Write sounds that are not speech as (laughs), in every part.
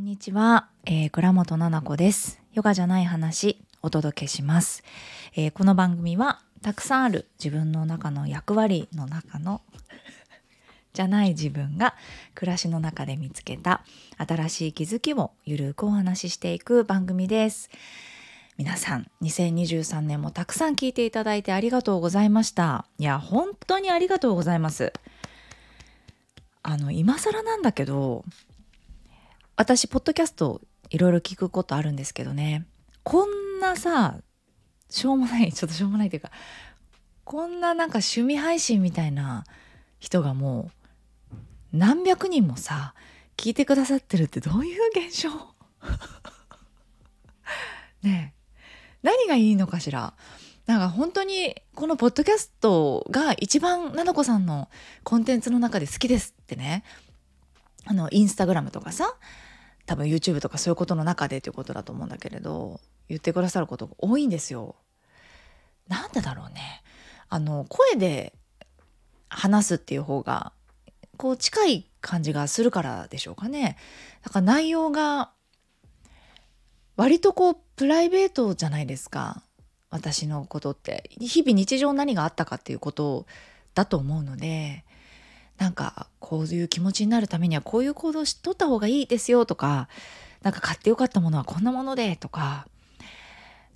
んにちは、えー、倉本々子です。ヨガじゃない話、お届けします、えーこの番組は、たくさんある自分の中の役割の中の (laughs) じゃない自分が暮らしの中で見つけた新しい気づきをゆるくお話ししていく番組です。皆さん、2023年もたくさん聞いていただいてありがとうございました。いや、本当にありがとうございます。あの、今更なんだけど、私ポッドキャストいろいろ聞くことあるんですけどね。こんなさしょうもない (laughs) ちょっとしょうもないというかこんななんか趣味配信みたいな人がもう何百人もさ聞いてくださってるってどういう現象？(laughs) ねえ。何がいいのかしら？なんか本当にこのポッドキャストが一番ななこさんのコンテンツの中で好きですってね。あのインスタグラムとかさ。多分 YouTube とかそういうことの中でということだと思うんだけれど言ってくださることが多いんですよ。なんでだろうね。あの声で話すっていう方がこう近い感じがするからでしょうかね。だから内容が割とこうプライベートじゃないですか。私のことって日々日常何があったかっていうことだと思うのでなんかこういう気持ちになるためにはこういう行動しとった方がいいですよとかなんか買ってよかったものはこんなものでとか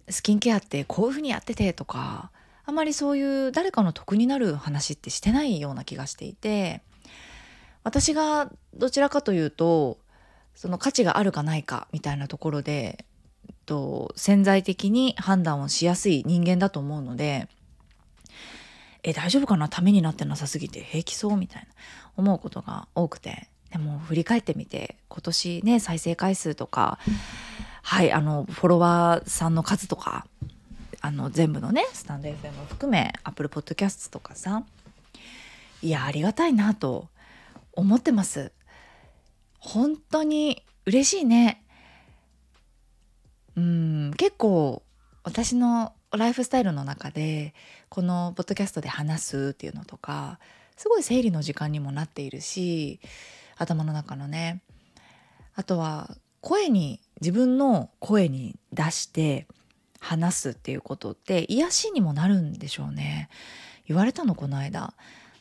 スキンケアってこういうふうにやっててとかあまりそういう誰かの得になる話ってしてないような気がしていて私がどちらかというとその価値があるかないかみたいなところでえっと潜在的に判断をしやすい人間だと思うのでえ大丈夫かな？ためになってなさすぎて平気そうみたいな思うことが多くて。でも振り返ってみて今年ね再生回数とかはいあのフォロワーさんの数とかあの全部のねスタンド FM を含め Apple Podcast とかさいやありがたいなと思ってます。本当に嬉しいね。うん結構私のライフスタイルの中でこのポッドキャストで話すっていうのとかすごい整理の時間にもなっているし頭の中のね。あとは声に自分の声に出して話すっていうことって癒しにもなるんでしょうね。言われたのこの間。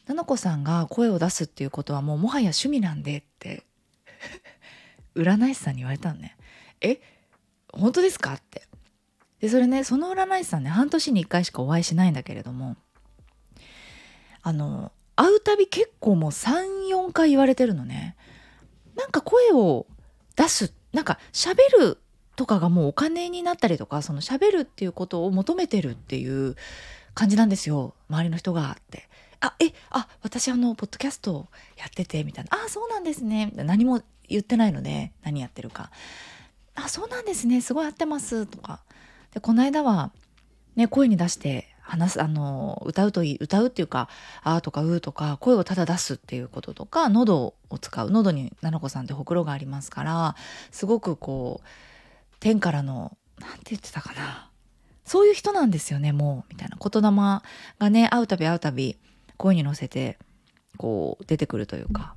菜々子さんが声を出すっていうことはもうもはや趣味なんでって。(laughs) 占い師さんに言われたのね。え本当ですかって。でそれねその占い師さんね半年に1回しかお会いしないんだけれどもあの会うたび結構もう34回言われてるのね。なんか声を出すなんか喋るとかがもうお金になったりとかその喋るっていうことを求めてるっていう感じなんですよ周りの人がって。あえあ私あのポッドキャストやっててみたいな「あそうなんですね」何も言ってないので何やってるか「あそうなんですね。すごい合ってます」とか。でこの間はね声に出して話すあの歌うといい歌うっていうか「あ」とか「う」とか声をただ出すっていうこととか喉を使う喉に菜々子さんってほくろがありますからすごくこう天からのなんて言ってたかなそういう人なんですよねもうみたいな。言霊がね会うたび会うたび声に乗せてこう出てくるというか。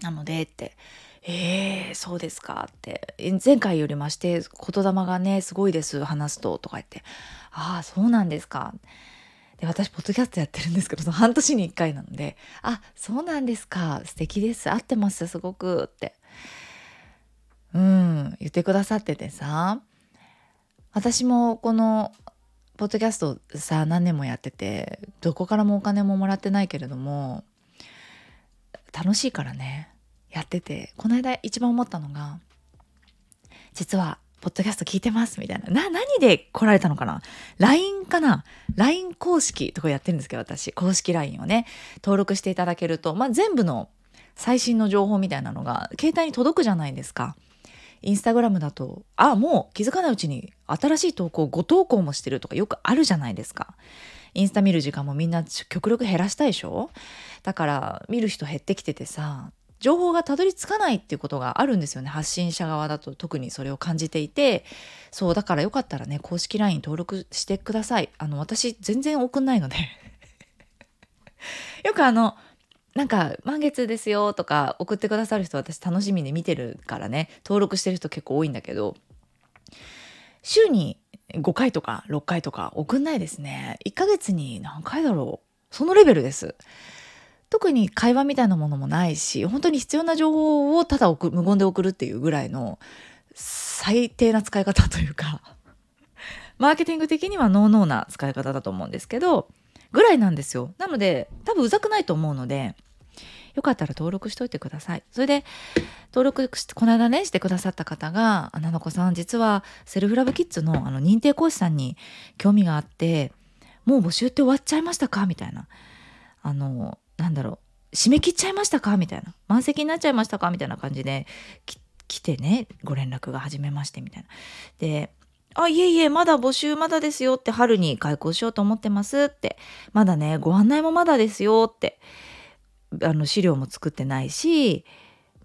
なのでって「えー、そうですか」って。前回よりまして言霊がねすごいです話すととか言って「ああそうなんですか」で私ポッドキャストやってるんですけどその半年に1回なので「あそうなんですか。素敵です。合ってますすごく」って。うん言ってくださっててさ。私もこのポッドキャストさ何年もやっててどこからもお金ももらってないけれども楽しいからね。やっててこの間一番思ったのが実はポッドキャスト聞いてますみたいな。な何で来られたのかな？LINE かな？LINE 公式とかやってるんですけど私。公式 LINE をね。登録していただけると、まあ、全部の最新の情報みたいなのが携帯に届くじゃないですか。インスタグラムだと、あ、もう気づかないうちに新しい投稿5投稿もしてるとかよくあるじゃないですか。インスタ見る時間もみんな極力減らしたいでしょ？だから見る人減ってきててさ、情報がたどり着かないっていうことがあるんですよね。発信者側だと特にそれを感じていて、そう、だからよかったらね、公式 LINE 登録してください。あの、私全然送んないので。(laughs) よくあの、なんか満月ですよとか送ってくださる人私楽しみに見てるからね登録してる人結構多いんだけど週に5回とか6回とか送んないですね1ヶ月に何回だろうそのレベルです特に会話みたいなものもないし本当に必要な情報をただ送無言で送るっていうぐらいの最低な使い方というか (laughs) マーケティング的にはノーノーな使い方だと思うんですけどぐらいなんですよなので多分うざくないと思うのでよかったら登録しといてください。それで登録してこの間ねしてくださった方が「ななこさん実はセルフラブキッズのあの認定講師さんに興味があってもう募集って終わっちゃいましたか?」みたいなあのなんだろう締め切っちゃいましたか？みたいな満席になっちゃいましたか？みたいな感じで来てねご連絡が始めましてみたいな。であ、いえいえ、まだ募集まだですよって春に開校しようと思ってますって。まだね、ご案内もまだですよってあの資料も作ってないし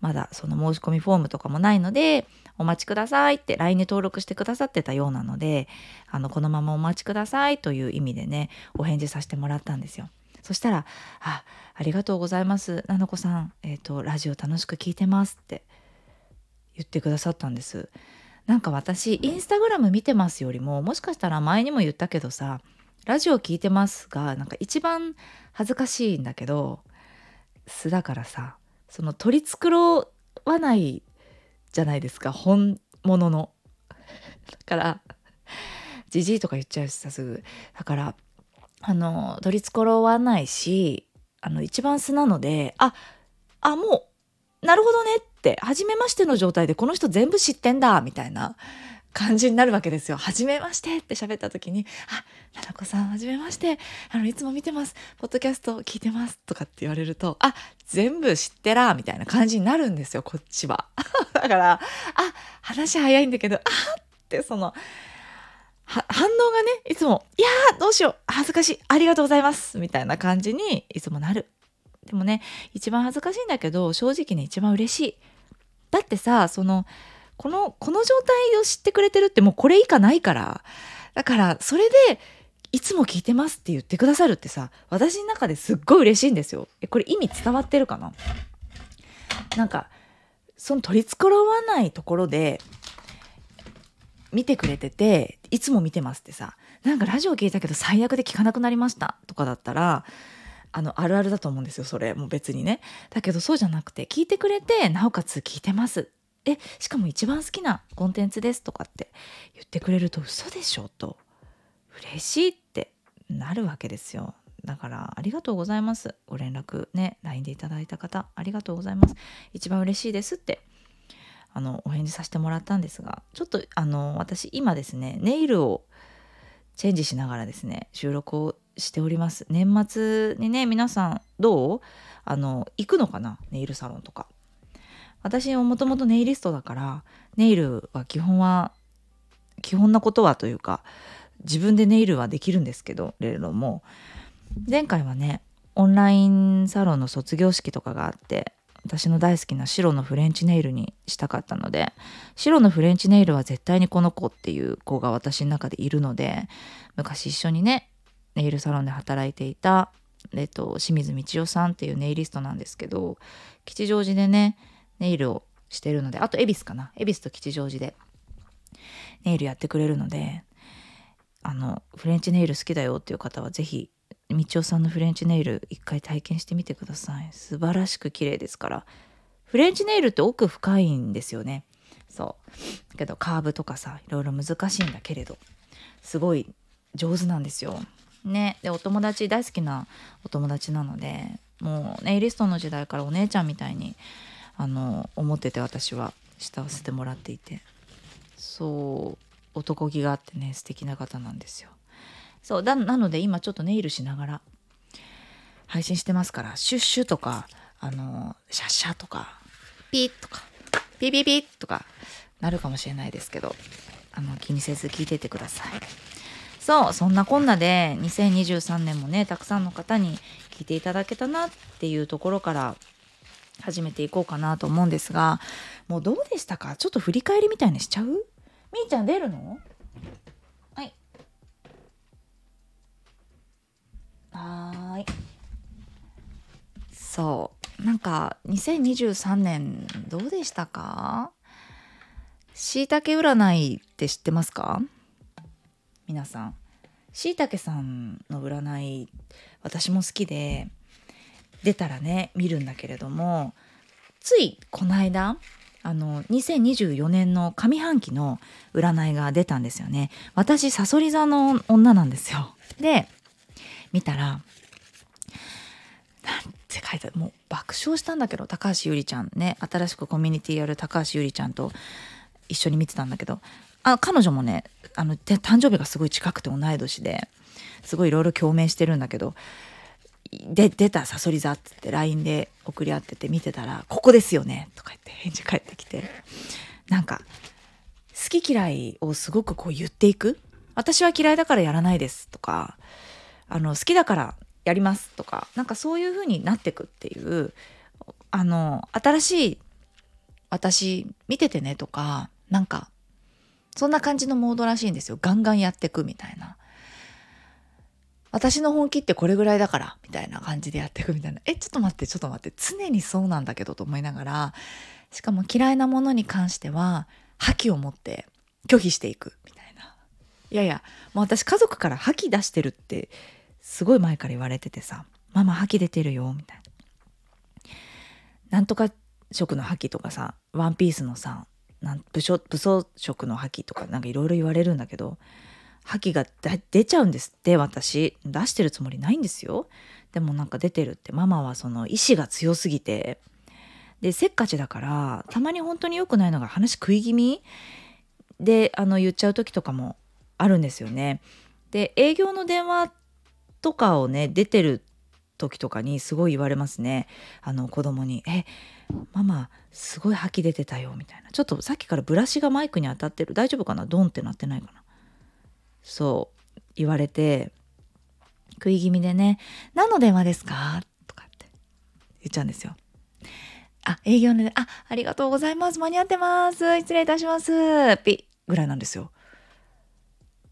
まだその申し込みフォームとかもないのでお待ちくださいって LINE に登録してくださってたようなのであのこのままお待ちくださいという意味でねお返事させてもらったんですよ。そしたら「あありがとうございますなのこさん、えーと、ラジオ楽しく聞いてます」って言ってくださったんです。なんか私インスタグラム見てますよりももしかしたら前にも言ったけどさラジオ聞いてますがなんか一番恥ずかしいんだけど素だからさその取り繕わないじゃないですか本物の。だからじじいとか言っちゃうしさすぐだからあの取り繕わないしあの一番素なのでああもうなるほどねって初めましての状態でこの人全部知ってんだみたいな感じになるわけですよ。はじめましてって喋った時に、あ、ななこさん、はじめまして。あの、いつも見てます。ポッドキャスト聞いてます。とかって言われると、あ、全部知ってら、みたいな感じになるんですよ、こっちは。(laughs) だから、あ、話早いんだけど、あってその、反応がね、いつも、いやー、どうしよう、恥ずかしい、ありがとうございます、みたいな感じにいつもなる。でもね、一番恥ずかしいんだけど、正直ね、一番嬉しい。だってさ、その、この、この状態を知ってくれてるってもうこれ以下ないから。だから、それで、いつも聞いてますって言ってくださるってさ、私の中ですっごい嬉しいんですよ。え、これ意味伝わってるかな？なんか、その取り繕わないところで、見てくれてて、いつも見てますってさ、なんかラジオ聞いたけど最悪で聞かなくなりましたとかだったら、あの、あるあるだと思うんですよ、それ。もう別にね。だけどそうじゃなくて、聞いてくれて、なおかつ聞いてます。えしかも一番好きなコンテンツですとかって言ってくれると嘘でしょと。嬉しいってなるわけですよ。だからありがとうございます。ご連絡ね LINE でいただいた方ありがとうございます。一番嬉しいですって。あのお返事させてもらったんですがちょっとあの私今ですねネイルをチェンジしながらですね収録をしております。年末にね皆さんどう？あの行くのかな？ネイルサロンとか。私もともとネイリストだからネイルは基本は基本なことはというか自分でネイルはできるんですけどレロも。前回はねオンラインサロンの卒業式とかがあって私の大好きな白のフレンチネイルにしたかったので白のフレンチネイルは絶対にこの子っていう子が私の中でいるので昔一緒にねネイルサロンで働いていた、えっと、清水道代さんっていうネイリストなんですけど吉祥寺でねネイルをしてるので、あと恵比寿かな。恵比寿と吉祥寺でネイルやってくれるので、あの、フレンチネイル好きだよっていう方はぜひ、みちおさんのフレンチネイル一回体験してみてください。素晴らしく綺麗ですから。フレンチネイルって奥深いんですよね。そう。だけどカーブとかさ、いろいろ難しいんだけれど、すごい上手なんですよ。ね。で、お友達、大好きなお友達なので、もうネイリストの時代からお姉ちゃんみたいにあの思ってて私は慕わせてもらっていてそう男気があってね素敵な方なんですよそうだなので今ちょっとネイルしながら配信してますからシュッシュとかあのシャッシャとかピッとかピピピッとかなるかもしれないですけどあの気にせず聞いててください。そうそんなこんなで2023年もねたくさんの方に聞いていただけたなっていうところから始めていこうかなと思うんですがもうどうでしたか？ちょっと振り返りみたいにしちゃう？みーちゃん出るの？はーい。そう。なんか2023年どうでしたか？しいたけ占いって知ってますか？皆さん。しいたけさんの占い私も好きで出たらね見るんだけれどもついこの間あの2024年の上半期の占いが出たんですよね。私さそり座の女なんですよ。で見たらなんて書いてもう爆笑したんだけど高橋ゆりちゃんね。新しくコミュニティやる高橋ゆりちゃんと一緒に見てたんだけどあ彼女もねあの誕生日がすごい近くて同い年ですごいいろいろ共鳴してるんだけどで出たさそり座って言って LINE で送り合ってて見てたら「ここですよね」とか言って返事返ってきてなんか好き嫌いをすごくこう言っていく。私は嫌いだからやらないですとかあの好きだからやりますとかなんかそういう風になってくっていうあの新しい私見ててねとかなんかそんな感じのモードらしいんですよ。ガンガンやってくみたいな。私の本気ってこれぐらいだからみたいな感じでやっていくみたいな。えちょっと待ってちょっと待って。常にそうなんだけどと思いながらしかも嫌いなものに関しては覇気を持って拒否していくみたいな。いやいやもう私家族から覇気出してるってすごい前から言われててさママ覇気出てるよみたいな。なんとか色の覇気とかさワンピースのさなん武将武装色の覇気とかなんかいろいろ言われるんだけど覇気が出ちゃうんですって私。出してるつもりないんですよ。でもなんか出てるって。ママはその意志が強すぎて。でせっかちだからたまに本当に良くないのが話食い気味？であの言っちゃう時とかもあるんですよね。で営業の電話とかをね出てる時とかにすごい言われますねあの子供に「えママすごい吐き出てたよ」みたいなちょっとさっきからブラシがマイクに当たってる大丈夫かな？ドンってなってないかなそう言われて食い気味でね「何の電話ですか?」とかって言っちゃうんですよ。あ、営業で、あ、ありがとうございます。間に合ってます。失礼いたします。ピぐらいなんですよ。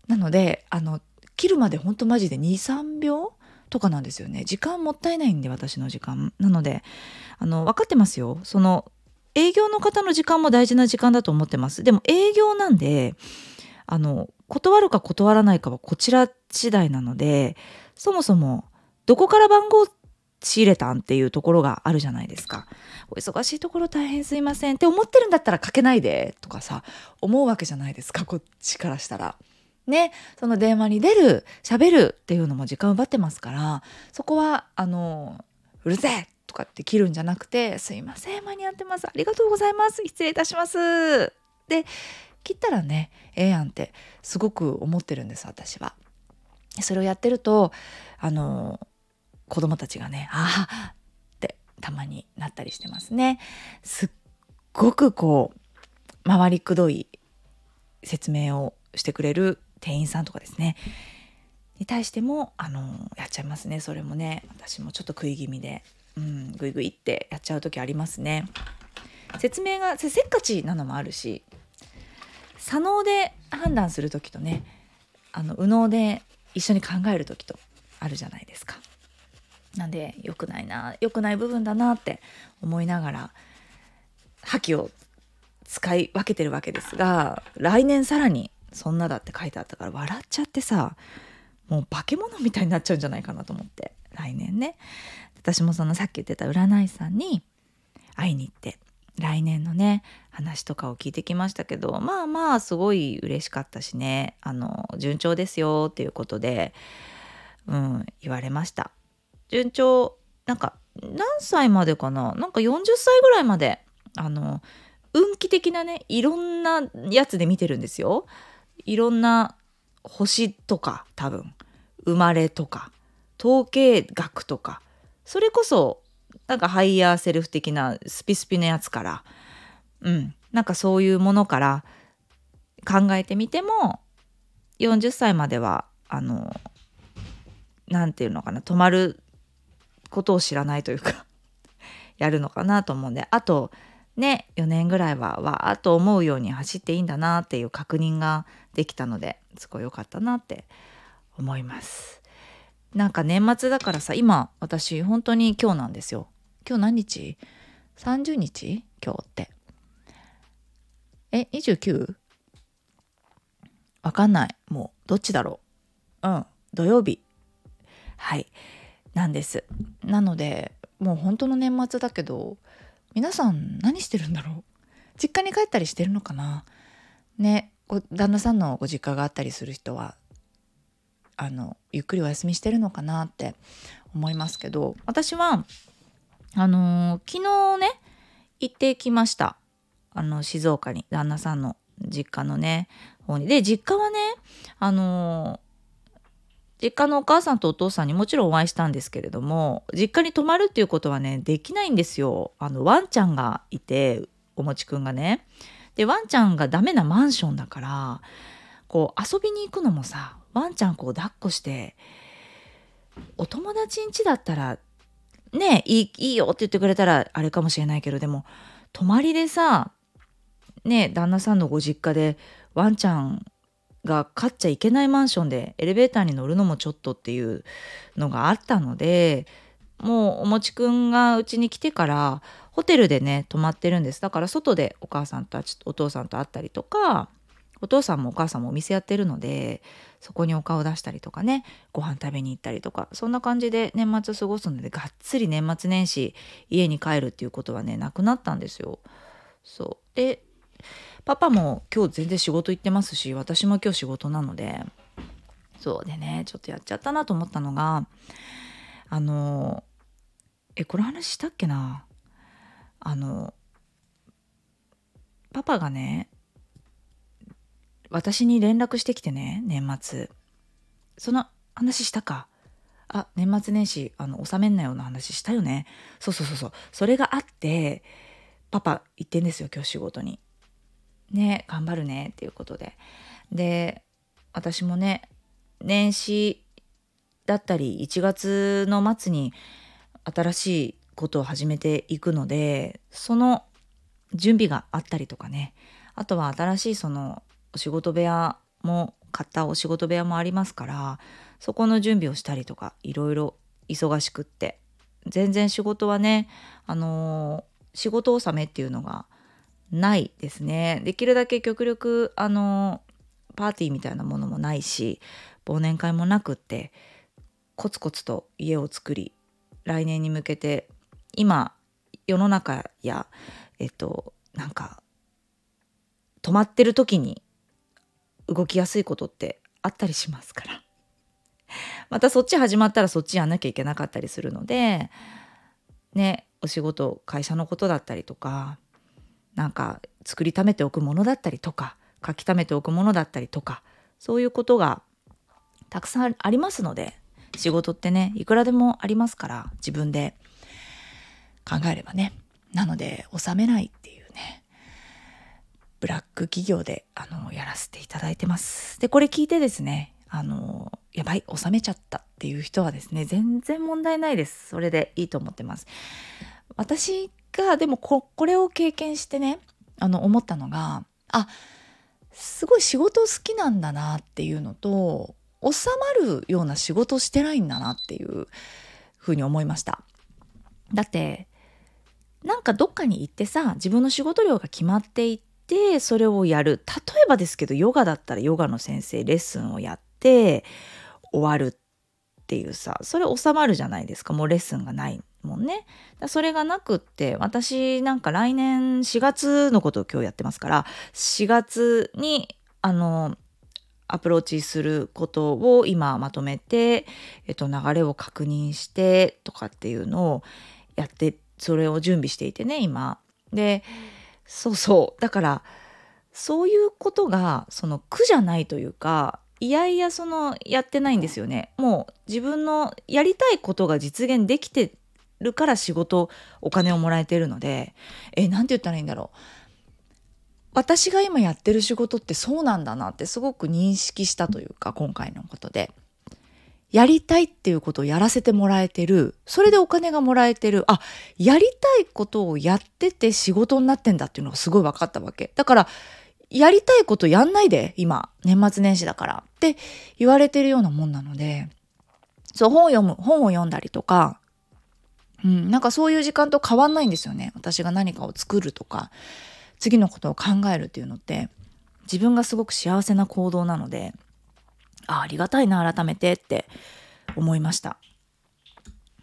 なので、あの、切るまでほんとマジで2、3秒とかなんですよね。時間もったいないんで、私の時間。なので、あの、分かってますよ。その、営業の方の時間も大事な時間だと思ってます。でも営業なんで、あの、断るか断らないかはこちら次第なので、そもそもどこから番号仕入れたんっていうところがあるじゃないですか。お忙しいところ大変すいませんって思ってるんだったらかけないでとかさ、思うわけじゃないですか、こっちからしたら。ね、その電話に出る、喋るっていうのも時間奪ってますから、そこは、あの、うるせえとかって切るんじゃなくて、すいません、間に合ってます。ありがとうございます。失礼いたします。で、切ったらねええやんってすごく思ってるんです私は。それをやってるとあの子供たちがね「ああ」ってたまになったりしてますね。すっごくこう回りくどい説明をしてくれる店員さんとかですねに対してもあのやっちゃいますねそれもね私もちょっと食い気味で、うん、グイグイってやっちゃう時ありますね。説明がせっかちなのもあるし左脳で判断する時とねあの右脳で一緒に考える時とあるじゃないですか。なんで良くないな良くない部分だなって思いながら覇気を使い分けてるわけですが来年さらにそんなだって書いてあったから笑っちゃってさもう化け物みたいになっちゃうんじゃないかなと思って来年ね。私もそのさっき言ってた占い師さんに会いに行って来年のね話とかを聞いてきましたけどまあまあすごい嬉しかったしねあの順調ですよっていうことで、うん、言われました。順調なんか何歳までかな？なんか40歳ぐらいまであの運気的なねいろんなやつで見てるんですよ。いろんな星とか多分生まれとか統計学とかそれこそなんか higher self 的なスピスピのやつから、うん、なんかそういうものから考えてみても40歳まではあの何て言うのかな止まることを知らないというか (laughs) やるのかなと思うんであとね4年ぐらいはわーっと思うように走っていいんだなっていう確認ができたのですごい良かったなって思います。なんか年末だからさ今私本当に今日なんですよ今日何日 ?30 日？今日って。え、29? わかんない。もう、どっちだろう？うん。土曜日。はい。なんです。なので、もう本当の年末だけど、皆さん何してるんだろう？実家に帰ったりしてるのかな？ね、旦那さんのご実家があったりする人は、あの、ゆっくりお休みしてるのかなって思いますけど、私は、あのー、昨日ね、行ってきました。あの、静岡に、旦那さんの実家のね、方に。で、実家はね、あのー、実家のお母さんとお父さんにもちろんお会いしたんですけれども、実家に泊まるっていうことはね、できないんですよ。あの、ワンちゃんがいて、おもちくんがね。で、ワンちゃんがダメなマンションだから、こう、遊びに行くのもさ、ワンちゃんこう抱っこして、お友達ん家だったらねいいいいよって言ってくれたらあれかもしれないけどでも泊まりでさね旦那さんのご実家でワンちゃんが飼っちゃいけないマンションでエレベーターに乗るのもちょっとっていうのがあったのでもうおもちくんがうちに来てからホテルでね泊まってるんです。だから外でお母さんとお父さんと会ったりとかお父さんもお母さんもお店やってるのでそこにお顔出したりとかねご飯食べに行ったりとかそんな感じで年末過ごすのでがっつり年末年始家に帰るっていうことはねなくなったんですよ。そう。でパパも今日全然仕事行ってますし私も今日仕事なのでそうでねちょっとやっちゃったなと思ったのがあのえこの話したっけな？あのパパがね私に連絡してきてね、年末。その話したか。あ、年末年始、あの、納めんなような話したよね。そうそうそうそう。それがあって、パパ行ってんですよ、今日仕事に。ね、頑張るね、っていうことで。で、私もね、年始だったり、1月の末に新しいことを始めていくので、その準備があったりとかね。あとは新しいそのお仕事部屋も買ったお仕事部屋もありますからそこの準備をしたりとかいろいろ忙しくって全然仕事はねあのー、仕事納めっていうのがないですねできるだけ極力あのー、パーティーみたいなものもないし忘年会もなくってコツコツと家を作り来年に向けて今世の中やえっとなんか止まってる時に動きやすいことってあったりしますから。またそっち始まったらそっちやんなきゃいけなかったりするので、ね、お仕事、会社のことだったりとか、なんか作りためておくものだったりとか、書き溜めておくものだったりとか、そういうことがたくさんありますので、仕事ってね、いくらでもありますから、自分で考えればね。なので、収めないっていうね、ブラック企業で、あの、やらせていただいてます。で、これ聞いてですね、あの、やばい、収めちゃったっていう人はですね、全然問題ないです。それでいいと思ってます。私が、でもこ、これを経験してね、あの、思ったのが、あ、すごい仕事好きなんだなっていうのと、収まるような仕事してないんだなっていうふうに思いました。だって、なんかどっかに行ってさ、自分の仕事量が決まっていて、てそれをやる。例えばですけどヨガだったらヨガの先生レッスンをやって終わるっていうさそれ収まるじゃないですか。もうレッスンがないもんね。それがなくって私なんか来年4月のことを今日やってますから4月にあのアプローチすることを今まとめて、えっと、流れを確認してとかっていうのをやってそれを準備していてね今。でそうそう。だから、そういうことが、その苦じゃないというか、いやいやそのやってないんですよね。もう自分のやりたいことが実現できてるから仕事、お金をもらえてるので、え、なんて言ったらいいんだろう。私が今やってる仕事ってそうなんだなってすごく認識したというか、今回のことで。やりたいっていうことをやらせてもらえてる。それでお金がもらえてる。あ、やりたいことをやってて仕事になってんだっていうのがすごい分かったわけ。だから、やりたいことやんないで、今。年末年始だから。って言われてるようなもんなので、そう、本を読む、本を読んだりとか、うん、なんかそういう時間と変わんないんですよね。私が何かを作るとか、次のことを考えるっていうのって、自分がすごく幸せな行動なので、あありがたいな、改めてって思いました。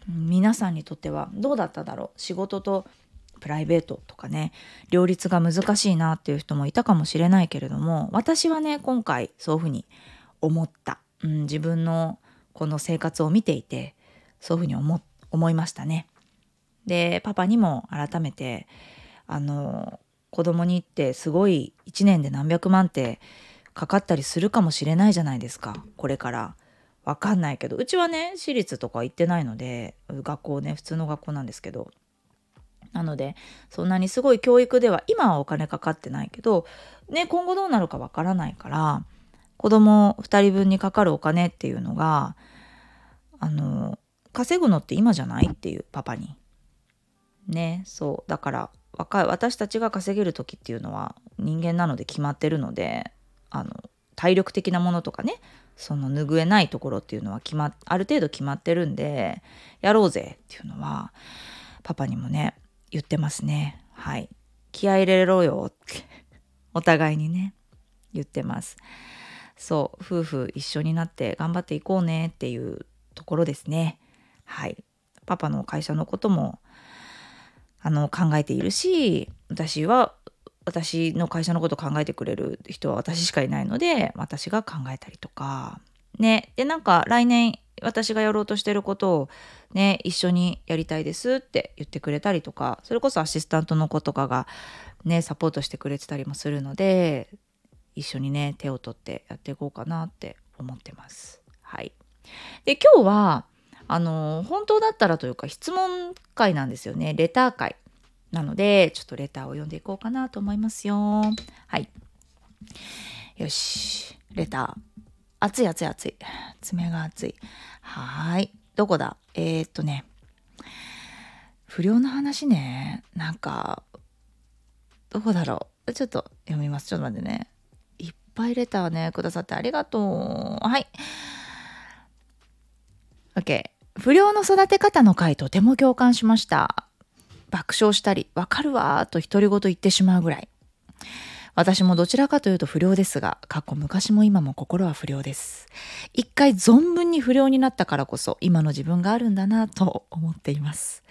皆さんにとってはどうだっただろう？仕事とプライベートとかね両立が難しいなっていう人もいたかもしれないけれども私はね今回そういうふうに思った、うん、自分のこの生活を見ていてそういうふうに思思いましたね。でパパにも改めてあの子供に行ってすごい1年で何百万ってかかったりするかもしれないじゃないですかこれから。わかんないけどうちはね私立とか行ってないので学校ね普通の学校なんですけどなのでそんなにすごい教育では今はお金かかってないけどね今後どうなるかわからないから子供2人分にかかるお金っていうのがあの稼ぐのって今じゃないっていうパパに。ねそうだから若い私たちが稼げる時っていうのは人間なので決まってるのであの体力的なものとかねその拭えないところっていうのは決まある程度決まってるんでやろうぜっていうのはパパにもね言ってますね。はい。気合入れろよってお互いにね言ってます。そう夫婦一緒になって頑張っていこうねっていうところですね。はい。パパの会社のこともあの考えているし私は私の会社のこと考えてくれる人は私しかいないので私が考えたりとかねでなんか来年私がやろうとしてることをね一緒にやりたいですって言ってくれたりとかそれこそアシスタントの子とかがねサポートしてくれてたりもするので一緒にね手を取ってやっていこうかなって思ってます。はい、で今日はあの本当だったらというか質問会なんですよねレター会。なので、ちょっとレターを読んでいこうかなと思いますよ。はい。よし。レター。熱い熱い熱い。爪が熱い。はい。どこだ？えー、っとね。不良の話ね。なんか、どこだろう？ちょっと読みます。ちょっと待ってね。いっぱいレターね、くださってありがとう。はい。OK。不良の育て方の回とても共感しました。爆笑したり、わかるわーと独り言言ってしまうぐらい。私もどちらかというと不良ですが、過去昔も今も心は不良です。一回存分に不良になったからこそ今の自分があるんだなと思っています。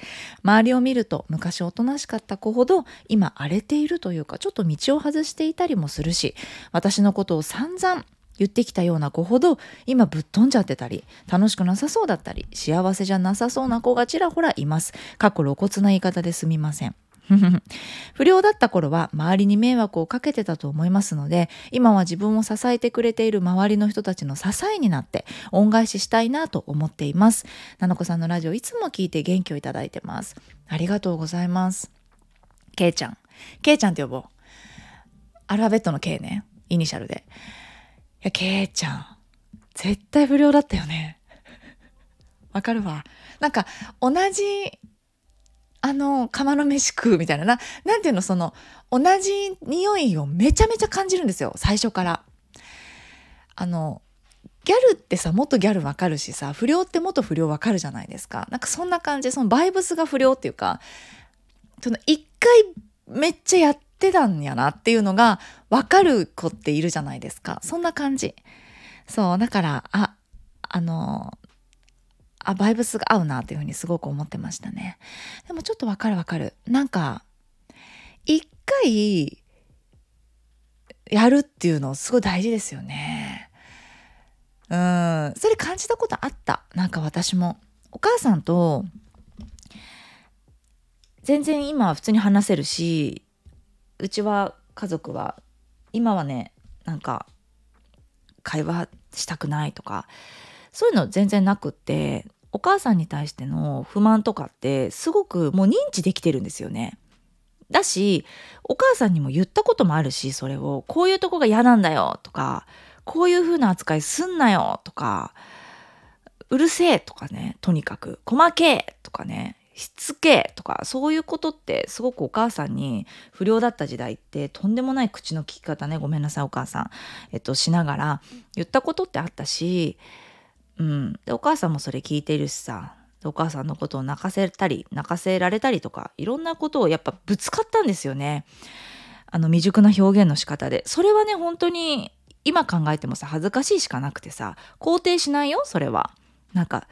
周りを見ると昔おとなしかった子ほど今荒れているというかちょっと道を外していたりもするし、私のことを散々言ってきたような子ほど今ぶっ飛んじゃってたり楽しくなさそうだったり幸せじゃなさそうな子がちらほらいます。過去露骨な言い方ですみません。(laughs) 不良だった頃は周りに迷惑をかけてたと思いますので今は自分を支えてくれている周りの人たちの支えになって恩返ししたいなと思っています。ななこさんのラジオいつも聞いて元気をいただいてます。ありがとうございます。けいちゃん。けいちゃんって呼ぼう。アルファベットの K ね。イニシャルで。や、けいちゃん、絶対不良だったよね。わかるわ。なんか、同じ、あの、釜の飯食うみたいな、な、なんていうの、その、同じ匂いをめちゃめちゃ感じるんですよ、最初から。あの、ギャルってさ、もっとギャルわかるしさ、不良ってもっと不良わかるじゃないですか。なんかそんな感じ、そのバイブスが不良っていうか、その一回めっちゃやっってたんやなっていうのが分かる子っているじゃないですか。そんな感じ。そう、だから、あ、あの、あ、バイブスが合うなっていうふうにすごく思ってましたね。でもちょっとわかるわかる。なんか、一回、やるっていうのすごい大事ですよね。うん、それ感じたことあった。なんか私も。お母さんと、全然今は普通に話せるし、うちは家族は今はねなんか会話したくないとかそういうの全然なくってお母さんに対しての不満とかってすごくもう認知できてるんですよね。だしお母さんにも言ったこともあるしそれをこういうとこが嫌なんだよとかこういう風な扱いすんなよとかうるせえとかねとにかく細けえとかねしつけとかそういうことってすごくお母さんに不良だった時代ってとんでもない口の利き方ね。ごめんなさいお母さん、えっと、しながら言ったことってあったし、うん、でお母さんもそれ聞いているしさ。お母さんのことを泣かせたり泣かせられたりとかいろんなことをやっぱぶつかったんですよね。あの未熟な表現の仕方で。それはね本当に今考えてもさ恥ずかしいしかなくてさ肯定しないよそれは。なんか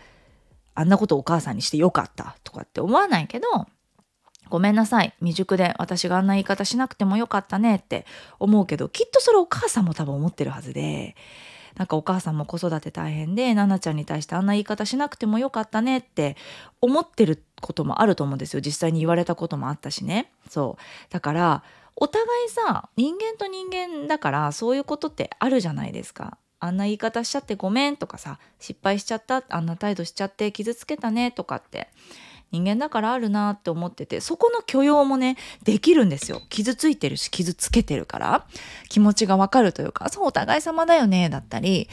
あんなことお母さんにしてよかったとかって思わないけどごめんなさい。未熟で私があんな言い方しなくてもよかったねって思うけどきっとそれお母さんも多分思ってるはずでなんかお母さんも子育て大変で奈々ちゃんに対してあんな言い方しなくてもよかったねって思ってることもあると思うんですよ。実際に言われたこともあったしね。そう。だからお互いさ人間と人間だからそういうことってあるじゃないですか。あんな言い方しちゃってごめんとかさ失敗しちゃったあんな態度しちゃって傷つけたねとかって人間だからあるなって思っててそこの許容もねできるんですよ。傷ついてるし傷つけてるから。気持ちがわかるというかそうお互い様だよねだったり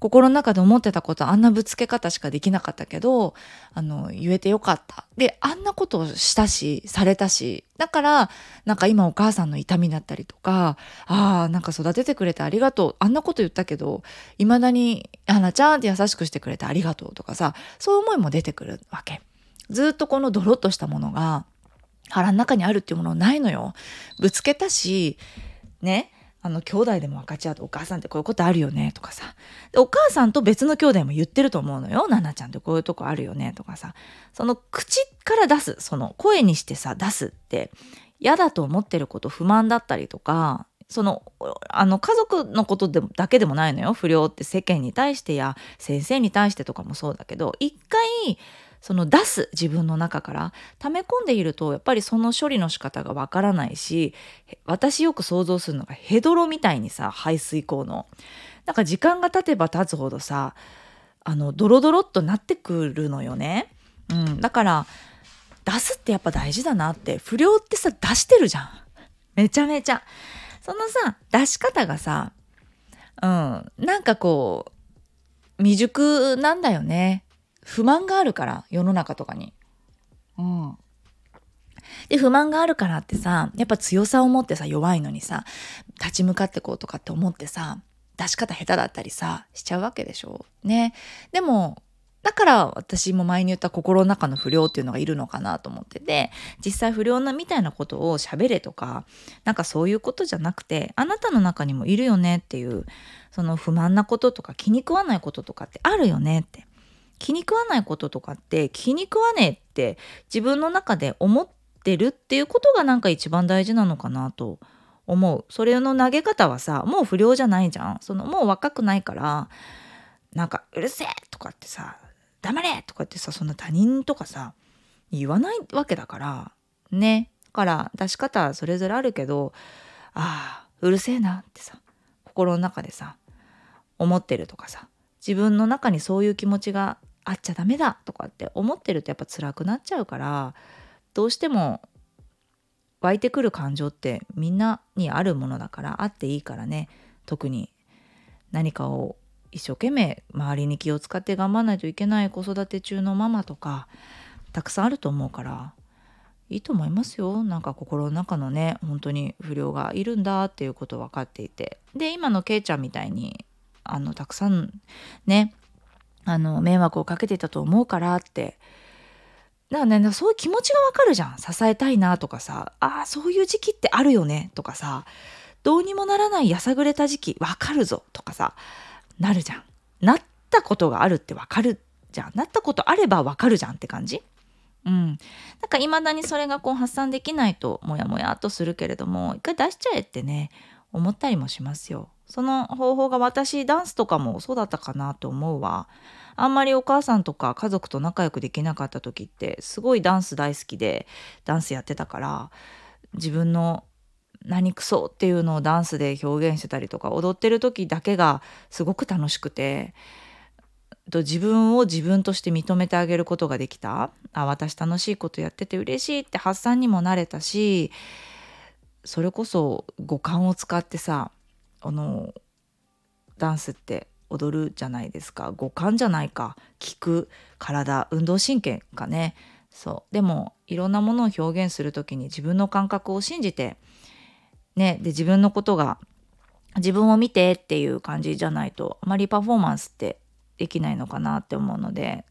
心の中で思ってたことあんなぶつけ方しかできなかったけどあの言えてよかったであんなことをしたしされたしだからなんか今お母さんの痛みだったりとかああなんか育ててくれてありがとうあんなこと言ったけどいまだに「花ちゃん」って優しくしてくれてありがとうとかさそういう思いも出てくるわけ。ずっとこのドロッとしたものが腹の中にあるっていうものないのよ。ぶつけたし、ね、あの兄弟でも分かち合うとお母さんってこういうことあるよねとかさ。お母さんと別の兄弟も言ってると思うのよ奈々ちゃんってこういうとこあるよねとかさ。その口から出すその声にしてさ出すって嫌だと思ってること不満だったりとかそのあの家族のことでだけでもないのよ。不良って世間に対してや先生に対してとかもそうだけど一回その出す自分の中から溜め込んでいるとやっぱりその処理の仕方がわからないし私よく想像するのがヘドロみたいにさ排水口の。なんか時間が経てば経つほどさあのドロドロっとなってくるのよね、うん、だから出すってやっぱ大事だなって不良ってさ出してるじゃん。めちゃめちゃ。そのさ出し方がさうん。なんかこう未熟なんだよね。不満があるから世の中とかに。うん。で不満があるからってさやっぱ強さを持ってさ弱いのにさ立ち向かってこうとかって思ってさ出し方下手だったりさしちゃうわけでしょ。ね。でもだから私も前に言った心の中の不良っていうのがいるのかなと思ってて実際不良なみたいなことを喋れとかなんかそういうことじゃなくてあなたの中にもいるよねっていうその不満なこととか気に食わないこととかってあるよねって気に食わないこととかって気に食わねえって自分の中で思ってるっていうことがなんか一番大事なのかなと思うそれの投げ方はさもう不良じゃないじゃんそのもう若くないからなんか「うるせえ!」とかってさ「黙れ!」とかってさそんな他人とかさ言わないわけだからねだから出し方それぞれあるけどああうるせえなってさ心の中でさ思ってるとかさ自分の中にそういう気持ちがあっちゃダメだとかって思ってるとやっぱ辛くなっちゃうからどうしても湧いてくる感情ってみんなにあるものだからあっていいからね。特に何かを一生懸命周りに気を使って頑張らないといけない子育て中のママとかたくさんあると思うからいいと思いますよ。なんか心の中のね本当に不良がいるんだっていうこと分かっていて。で今のけいちゃんみたいにあのたくさんねあの迷惑をかけてたと思うからって。だからねそういう気持ちがわかるじゃん。支えたいなとかさ。ああそういう時期ってあるよね。とかさ。どうにもならないやさぐれた時期。わかるぞとかさ。なるじゃん。なったことがあるってわかるじゃん。なったことあればわかるじゃんって感じ。うん、なんかいまだにそれがこう発散できないとモヤモヤっとするけれども一回出しちゃえってね。思ったりもしますよ。その方法が私ダンスとかもそうだったかなと思うわ。あんまりお母さんとか家族と仲良くできなかった時ってすごいダンス大好きでダンスやってたから自分の何クソっていうのをダンスで表現してたりとか踊ってる時だけがすごく楽しくて自分を自分として認めてあげることができたあ私楽しいことやってて嬉しいって発散にもなれたしそれこそ五感を使ってさあのダンスって踊るじゃないですか。五感じゃないか。聞く体運動神経かね。そう。でもいろんなものを表現する時に自分の感覚を信じてね。で自分のことが自分を見てっていう感じじゃないとあまりパフォーマンスってできないのかなって思うので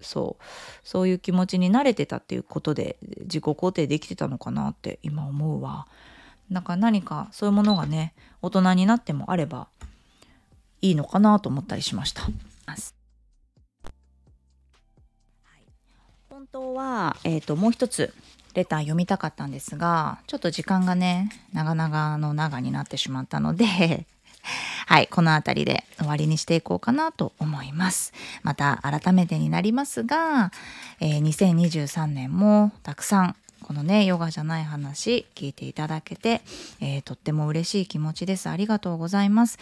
そう。そういう気持ちに慣れてたっていうことで自己肯定できてたのかなって今思うわ。なんか何かそういうものがね大人になってもあればいいのかなと思ったりしました。本当は、えーと、もう一つレター読みたかったんですがちょっと時間がね長々の長になってしまったので (laughs) はい、この辺りで終わりにしていこうかなと思います。また改めてになりますが、えー、2023年もたくさんこのねヨガじゃない話聞いていただけて、えー、とっても嬉しい気持ちです。ありがとうございます、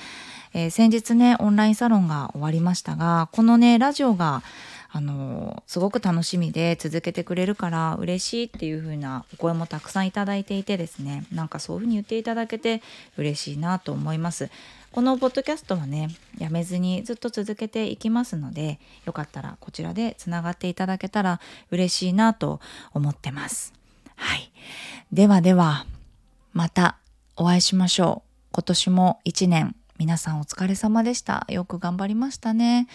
えー、先日ねオンラインサロンが終わりましたがこのねラジオがあのすごく楽しみで続けてくれるから嬉しいっていう風なお声もたくさんいただいていてですね。なんかそういう風に言っていただけて嬉しいなと思います。このポッドキャストはねやめずにずっと続けていきますのでよかったらこちらでつながっていただけたら嬉しいなと思ってます。はい。ではではまたお会いしましょう。今年も一年皆さんお疲れ様でした。よく頑張りましたね。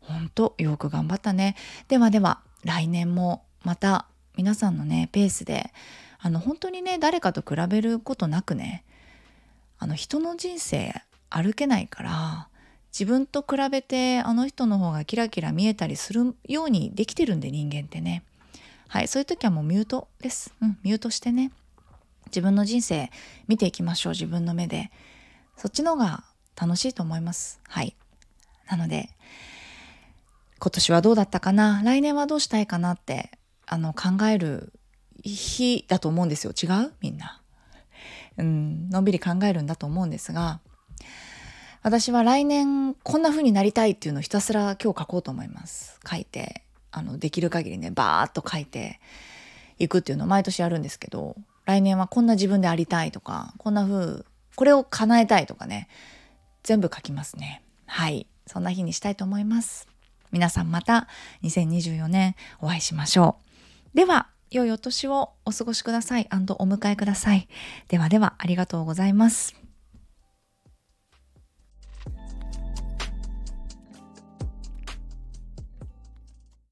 本当よく頑張ったね。ではでは来年もまた皆さんのねペースであの本当にね誰かと比べることなくねあの人の人生歩けないから自分と比べてあの人の方がキラキラ見えたりするようにできてるんで人間ってね。はいそういう時はもうミュートです。うんミュートしてね。自分の人生見ていきましょう自分の目で。そっちの方が楽しいと思います。はい。なので今年はどうだったかな？来年はどうしたいかなってあの考える日だと思うんですよ。違う？みんな。うん、のんびり考えるんだと思うんですが私は来年こんな風になりたいっていうのをひたすら今日書こうと思います。書いて。あのできる限りねバーッと書いていくっていうのを毎年やるんですけど来年はこんな自分でありたいとかこんな風これを叶えたいとかね全部書きますね。はいそんな日にしたいと思います。皆さんまた2024年お会いしましょう。では、良いお年をお過ごしください。お迎えください。ではでは、ありがとうございます。